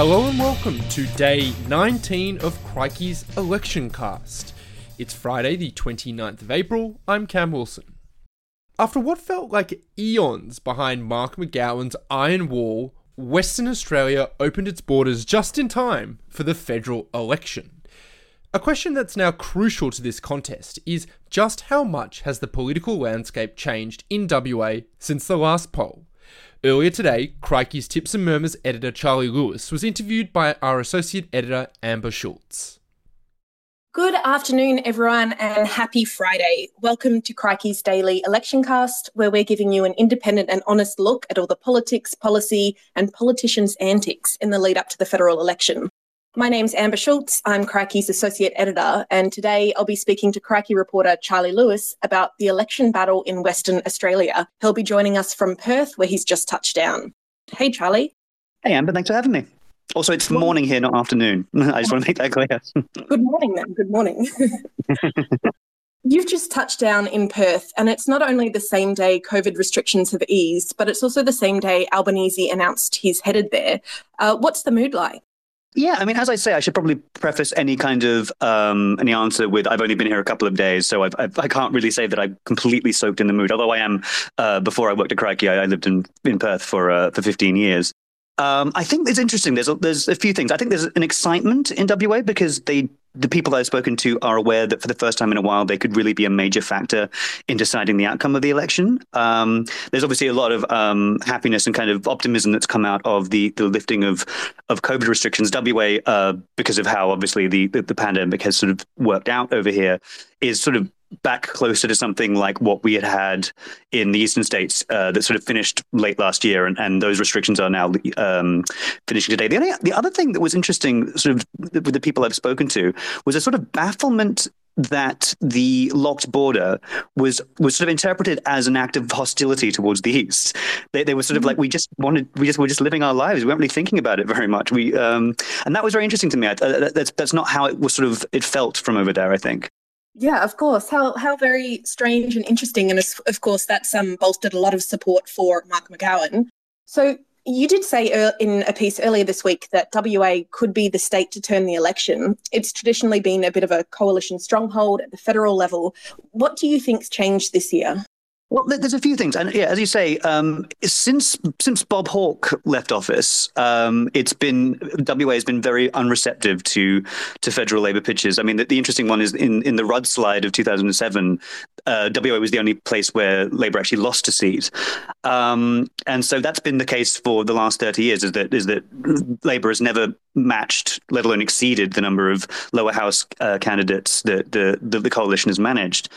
Hello and welcome to day 19 of Crikey's Election Cast. It's Friday, the 29th of April. I'm Cam Wilson. After what felt like eons behind Mark McGowan's Iron Wall, Western Australia opened its borders just in time for the federal election. A question that's now crucial to this contest is just how much has the political landscape changed in WA since the last poll? Earlier today, Crikey's Tips and Murmurs editor Charlie Lewis was interviewed by our associate editor Amber Schultz. Good afternoon, everyone, and happy Friday. Welcome to Crikey's Daily Election Cast, where we're giving you an independent and honest look at all the politics, policy, and politicians' antics in the lead up to the federal election. My name's Amber Schultz. I'm Crikey's associate editor, and today I'll be speaking to Crikey reporter Charlie Lewis about the election battle in Western Australia. He'll be joining us from Perth, where he's just touched down. Hey, Charlie. Hey, Amber. Thanks for having me. Also, it's morning here, not afternoon. I just want to make that clear. Good morning, then. Good morning. You've just touched down in Perth, and it's not only the same day COVID restrictions have eased, but it's also the same day Albanese announced he's headed there. Uh, what's the mood like? Yeah, I mean, as I say, I should probably preface any kind of um, any answer with I've only been here a couple of days, so I've, I've, I can not really say that I'm completely soaked in the mood. Although I am, uh, before I worked at Crikey, I, I lived in in Perth for uh, for 15 years. Um, I think it's interesting. There's a, there's a few things. I think there's an excitement in WA because they the people I've spoken to are aware that for the first time in a while, they could really be a major factor in deciding the outcome of the election. Um, there's obviously a lot of um, happiness and kind of optimism that's come out of the, the lifting of, of COVID restrictions. WA, uh, because of how obviously the, the, the pandemic has sort of worked out over here, is sort of back closer to something like what we had had in the eastern states uh, that sort of finished late last year, and, and those restrictions are now um, finishing today. The, only, the other thing that was interesting, sort of with the people I've spoken to, was a sort of bafflement that the locked border was was sort of interpreted as an act of hostility towards the east. They, they were sort of like we just wanted we just were just living our lives. We weren't really thinking about it very much. We um, and that was very interesting to me. Uh, that's that's not how it was sort of it felt from over there. I think. Yeah, of course. How how very strange and interesting, and of course that's um, bolstered a lot of support for Mark McGowan. So you did say in a piece earlier this week that WA could be the state to turn the election. It's traditionally been a bit of a coalition stronghold at the federal level. What do you think's changed this year? Well, there's a few things, and yeah, as you say, um, since since Bob Hawke left office, um, it's been WA has been very unreceptive to to federal Labor pitches. I mean, the, the interesting one is in in the Rudd slide of 2007, uh, WA was the only place where Labor actually lost a seat, um, and so that's been the case for the last 30 years. Is that is that Labor has never matched, let alone exceeded, the number of lower house uh, candidates that the, the the coalition has managed.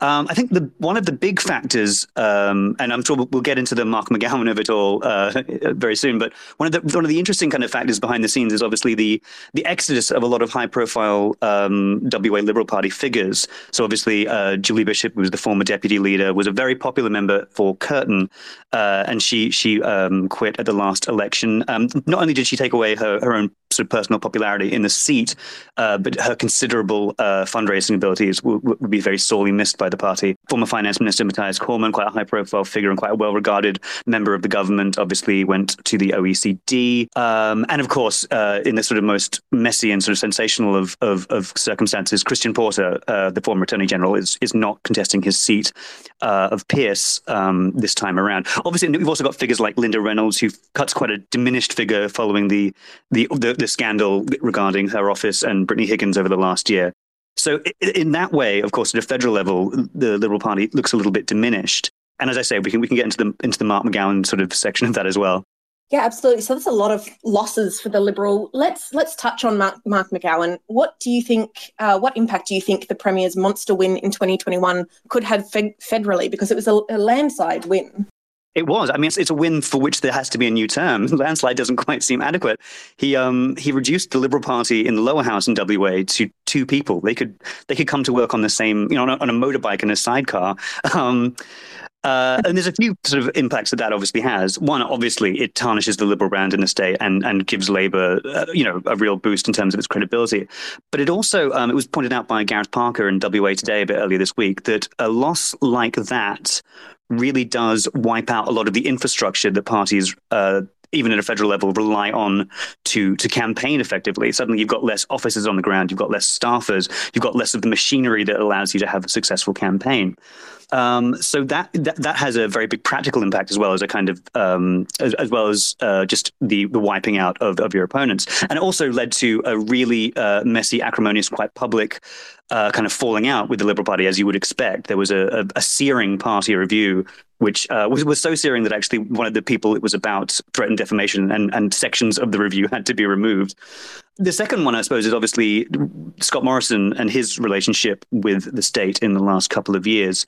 Um, I think the one of the big factors, um, and I'm sure we'll, get into the Mark McGowan of it all uh, very soon, but one of the one of the interesting kind of factors behind the scenes is obviously the the exodus of a lot of high profile um, WA Liberal Party figures. So obviously uh, Julie Bishop, who was the former deputy leader, was a very popular member for Curtin, uh, and she she um, quit at the last election. Um, not only did she take away her her own sort of personal popularity in the seat, uh, but her considerable uh, fundraising abilities would, would be very sorely missed by the party. Former Finance Minister Mathias Cormann, quite a high profile figure and quite a well regarded member of the government, obviously went to the OECD. Um, and of course, uh, in the sort of most messy and sort of sensational of, of, of circumstances, Christian Porter, uh, the former Attorney General, is, is not contesting his seat uh, of Pearce um, this time around. Obviously, we've also got figures like Linda Reynolds, who cuts quite a diminished figure following the, the, the, the scandal regarding her office and Brittany Higgins over the last year. So, in that way, of course, at a federal level, the Liberal Party looks a little bit diminished. And as I say, we can we can get into the into the Mark McGowan sort of section of that as well. Yeah, absolutely. So there's a lot of losses for the Liberal. Let's let's touch on Mark, Mark McGowan. What do you think? Uh, what impact do you think the Premier's monster win in 2021 could have federally? Because it was a, a landslide win. It was. I mean, it's, it's, a win for which there has to be a new term. Landslide doesn't quite seem adequate. He um he reduced the Liberal Party in the lower house in WA to two people. They could they could come to work on the same you know on a, on a motorbike and a sidecar. Um, uh, and there's a few sort of impacts that that obviously has. One, obviously, it tarnishes the Liberal brand in the state and and gives Labor, uh, you know, a real boost in terms of its credibility. But it also, um, it was pointed out by Gareth Parker in WA Today a bit earlier this week that a loss like that really does wipe out a lot of the infrastructure that parties uh, even at a federal level, rely on to to campaign effectively. Suddenly, you've got less officers on the ground, you've got less staffers, you've got less of the machinery that allows you to have a successful campaign. Um, so that, that that has a very big practical impact as well as a kind of um, as, as, well as uh, just the the wiping out of, of your opponents, and it also led to a really uh, messy, acrimonious, quite public uh, kind of falling out with the Liberal Party, as you would expect. There was a, a, a searing party review, which uh, was, was so searing that actually one of the people it was about threatened defamation, and, and sections of the review had to be removed. The second one, I suppose, is obviously Scott Morrison and his relationship with the state in the last couple of years.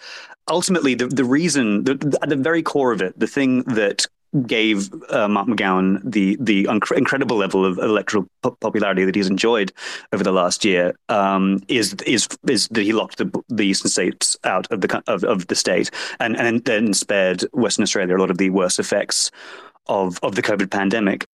Ultimately, the, the reason, the, at the very core of it, the thing that gave uh, Mark McGowan the the incredible level of electoral popularity that he's enjoyed over the last year um, is is is that he locked the, the eastern states out of the of, of the state and and then spared Western Australia a lot of the worst effects of of the COVID pandemic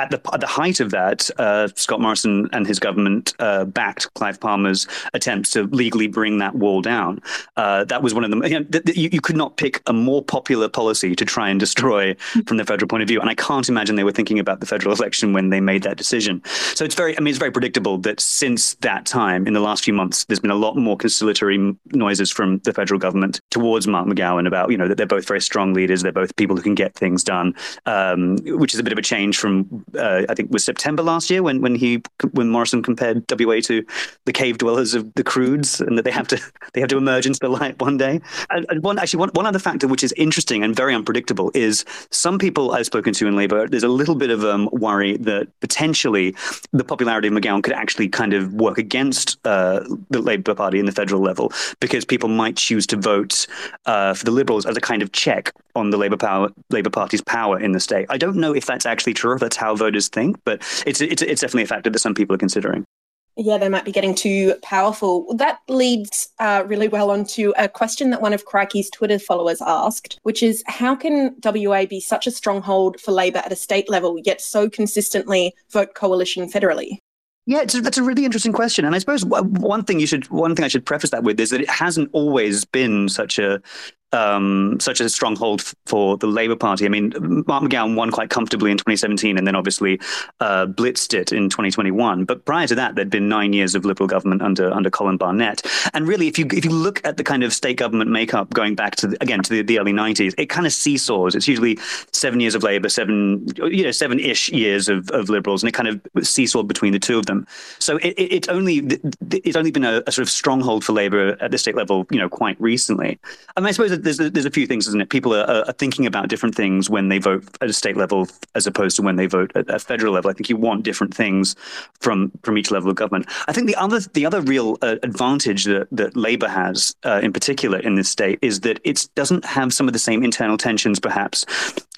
at the at the height of that, uh, Scott Morrison and his government uh, backed Clive Palmer's attempts to legally bring that wall down. Uh, that was one of them. You, know, th- th- you, you, could not pick a more popular policy to try and destroy from the federal point of view, and I can't imagine they were thinking about the federal election when they made that decision. So it's very, I mean, it's very predictable that since that time, in the last few months, there's been a lot more conciliatory noises from the federal government towards Mark McGowan about, you know, that they're both very strong leaders, they're both people who can get things done, um, which is a bit of a change from uh, I think was September last year when when he when Morrison compared WA to the cave dwellers of the Croods and that they have to they have to emerge into the light one day. And, and one actually one, one other factor which is interesting and very unpredictable is some people I've spoken to in Labor. There's a little bit of um, worry that potentially the popularity of McGowan could actually kind of work against uh, the Labor Party in the federal level because people might choose to vote uh, for the Liberals as a kind of check on the Labor power Labor Party's power in the state. I don't know if that's actually true. If that's how voters think, but it's it's it's definitely a factor that some people are considering. Yeah, they might be getting too powerful. That leads uh, really well onto a question that one of Crikey's Twitter followers asked, which is how can WA be such a stronghold for Labor at a state level, yet so consistently vote coalition federally? Yeah, a, that's a really interesting question, and I suppose one thing you should one thing I should preface that with is that it hasn't always been such a um, such a stronghold for the Labor Party. I mean, Mark McGowan won quite comfortably in 2017 and then obviously uh, blitzed it in 2021. But prior to that, there'd been nine years of Liberal government under under Colin Barnett. And really, if you if you look at the kind of state government makeup going back to the, again to the, the, early 90s, it kind of seesaws. It's usually seven years of Labor, seven you know seven ish years of, of Liberals, and it kind of seesawed between the two of them. So it, it, it's only it's only been a, a, sort of stronghold for Labor at the state level, you know, quite recently. Mean, I suppose there's a, there's a few things, isn't it? People are, are, thinking about different things when they vote at a state level as opposed to when they vote at a federal level. I think you want different things from from each level of government. I think the other the other real uh, advantage that that Labor has, uh, in particular in this state, is that it doesn't have some of the same internal tensions, perhaps,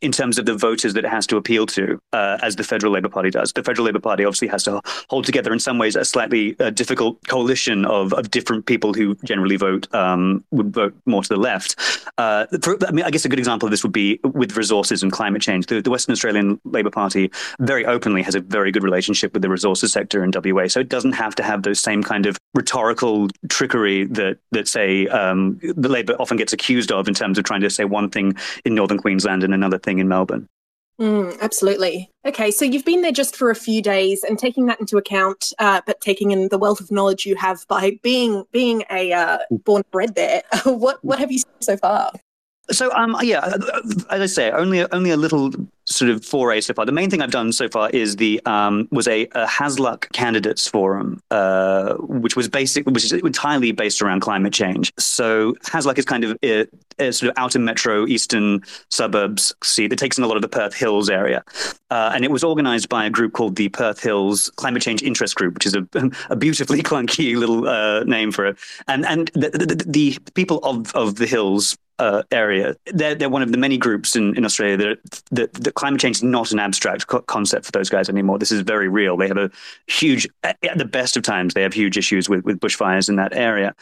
in terms of the voters that it has to appeal to, uh, as the federal Labor Party does. The federal Labor Party obviously has to hold together, in some ways, a slightly uh, difficult coalition of of different people who generally vote um, would vote more to the left. Uh, for, I mean, I guess a good example of this would be with resources and climate change. The, the, Western Australian Labor Party very openly has a very good relationship with the resources sector in WA, so it doesn't have to have those same kind of rhetorical trickery that that say um, the Labor often gets accused of in terms of trying to say one thing in northern Queensland and another thing in Melbourne. Mm, absolutely. Okay, so you've been there just for a few days, and taking that into account, uh, but taking in the wealth of knowledge you have by being being a uh, born bred there, what what have you seen so far? So um yeah, as I say, only only a little sort of foray so far. The main thing I've done so far is the um was a, a Hasluck candidates forum, uh, which was basic, which is entirely based around climate change. So Hasluck is kind of a, a sort of outer metro eastern suburbs seat that takes in a lot of the Perth Hills area, uh, and it was organised by a group called the Perth Hills Climate Change Interest Group, which is a, a beautifully clunky little uh, name for it. And and the, the, the people of of the hills uh, area. They're, they're one of the many groups in, in Australia that, that, that climate change is not an abstract co- concept for those guys anymore. This is very real. They have a huge, at the best of times, they have huge issues with, with bushfires in that area.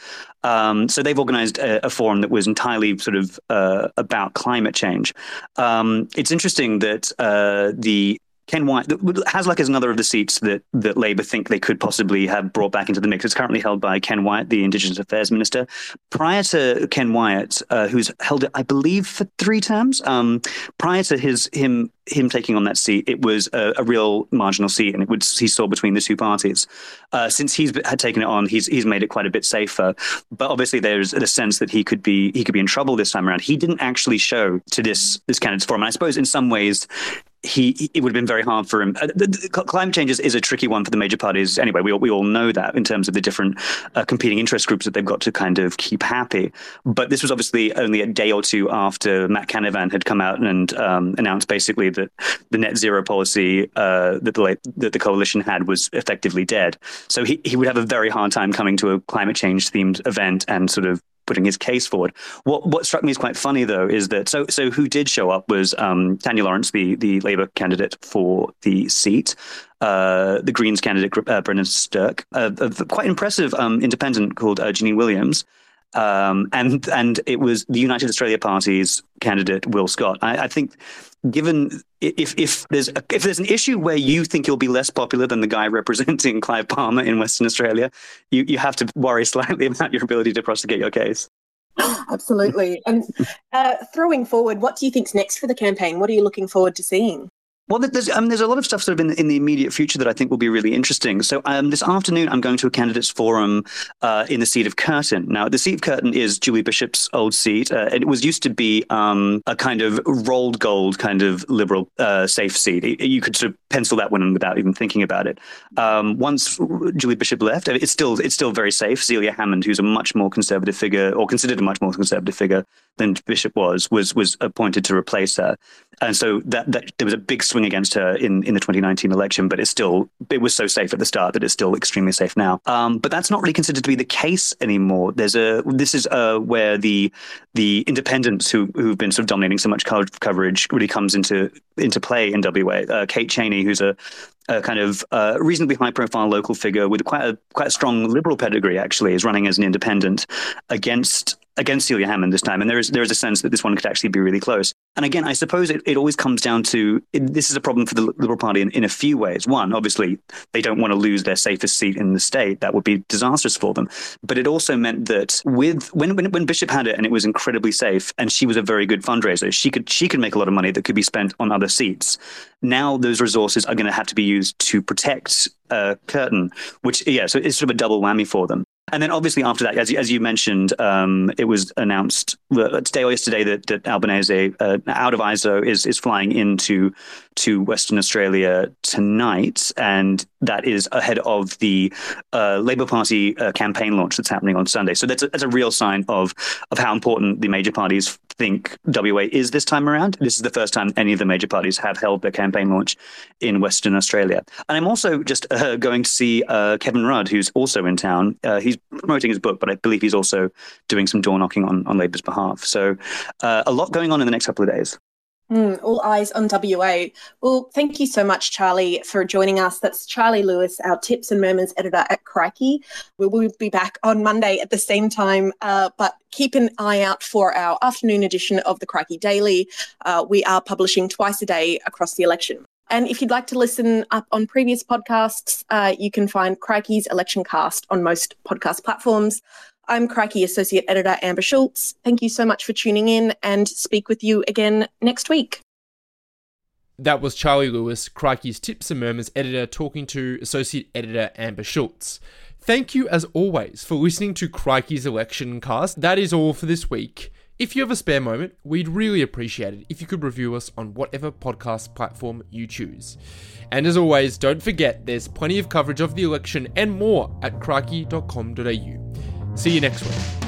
Um, so they've organized a, a, forum that was entirely sort of uh, about climate change. Um, it's interesting that uh, the Ken Wyatt Hasluck is another of the seats that, that Labor think they could possibly have brought back into the mix. It's currently held by Ken Wyatt, the Indigenous Affairs Minister. Prior to Ken Wyatt, uh, who's held it, I believe, for three terms, um, prior to his him him taking on that seat, it was a, a real marginal seat, and it would he saw between the two parties. Uh, since he's had taken it on, he's he's made it quite a bit safer. But obviously, there's a sense that he could be he could be in trouble this time around. He didn't actually show to this this candidates forum. And I suppose in some ways he it would have been very hard for him. Uh, the, the, climate change is, is, a tricky one for the major parties. Anyway, we all, we all know that in terms of the different uh, competing interest groups that they've got to kind of keep happy. But this was obviously only a day or two after Matt Canavan had come out and um, announced basically that the net zero policy uh, that the that the coalition had was effectively dead. So he he would have a very hard time coming to a climate change themed event and sort of putting his case forward. What what struck me as quite funny though is that so so who did show up was um, Tanya Lawrence, the the Labor candidate for the seat. Uh, the Greens candidate uh, Brendan Stirk, uh, a quite impressive um, independent called uh, Janine Williams, um, and and it was the United Australia Party's candidate Will Scott. I, I, think, given if if there's a, if there's an issue where you think you'll be less popular than the guy representing Clive Palmer in Western Australia, you you have to worry slightly about your ability to prosecute your case. Absolutely. And uh, throwing forward, what do you think's next for the campaign? What are you looking forward to seeing? Well, there's, um, there's a lot of stuff sort of in, in the immediate future that I think will be really interesting. So um, this afternoon, I'm going to a candidates forum uh, in the seat of Curtin. Now, the seat of Curtin is Julie Bishop's old seat. Uh, it was used to be um, a kind of rolled gold kind of liberal uh, safe seat. You could sort of pencil that one in without even thinking about it. Um, once Julie Bishop left, it's still it's still very safe. Celia Hammond, who's a much more conservative figure, or considered a much more conservative figure than Bishop was, was was appointed to replace her. And so that, that there was a big swing against her in, in the 2019 election, but it's still it was so safe at the start that it's still extremely safe now. Um, but that's not really considered to be the case anymore. There's a this is uh, where the the independents who who've been sort of dominating so much coverage really comes into into play in WA. Uh, Kate Chaney, who's a a kind of uh, reasonably high profile local figure with quite a quite a strong liberal pedigree actually is running as an independent against against Celia Hammond this time and there is there is a sense that this one could actually be really close. And again I suppose it, it always comes down to it, this is a problem for the Liberal Party in, in a few ways. One obviously they don't want to lose their safest seat in the state. That would be disastrous for them. But it also meant that with when when, when Bishop had it and it was incredibly safe and she was a very good fundraiser she could she could make a lot of money that could be spent on other seats. Now those resources are going to have to be used to protect uh, Curtin, which yeah, so it's sort of a double whammy for them. And then obviously after that, as you, as you mentioned, um, it was announced today or yesterday that, that Albanese uh, out of ISO is is flying into to Western Australia tonight, and that is ahead of the uh, Labor Party uh, campaign launch that's happening on Sunday. So that's a, that's a real sign of of how important the major parties think WA is this time around. This is the first time any of the major parties have held their campaign launch in Western Australia. And I'm also just uh, going to see uh, Kevin Rudd, who's also in town. Uh, he's promoting his book, but I believe he's also doing some door knocking on, on Labor's behalf. So uh, a lot going on in the next couple of days. Mm, all eyes on WA. Well, thank you so much, Charlie, for joining us. That's Charlie Lewis, our Tips and Murmurs editor at Crikey. We will be back on Monday at the same time, uh, but keep an eye out for our afternoon edition of the Crikey Daily. Uh, we are publishing twice a day across the election. And if you'd like to listen up on previous podcasts, uh, you can find Crikey's Election Cast on most podcast platforms. I'm Crikey Associate Editor Amber Schultz. Thank you so much for tuning in and speak with you again next week. That was Charlie Lewis, Crikey's Tips and Murmurs editor, talking to Associate Editor Amber Schultz. Thank you, as always, for listening to Crikey's Election Cast. That is all for this week. If you have a spare moment, we'd really appreciate it if you could review us on whatever podcast platform you choose. And as always, don't forget there's plenty of coverage of the election and more at crikey.com.au. See you next week.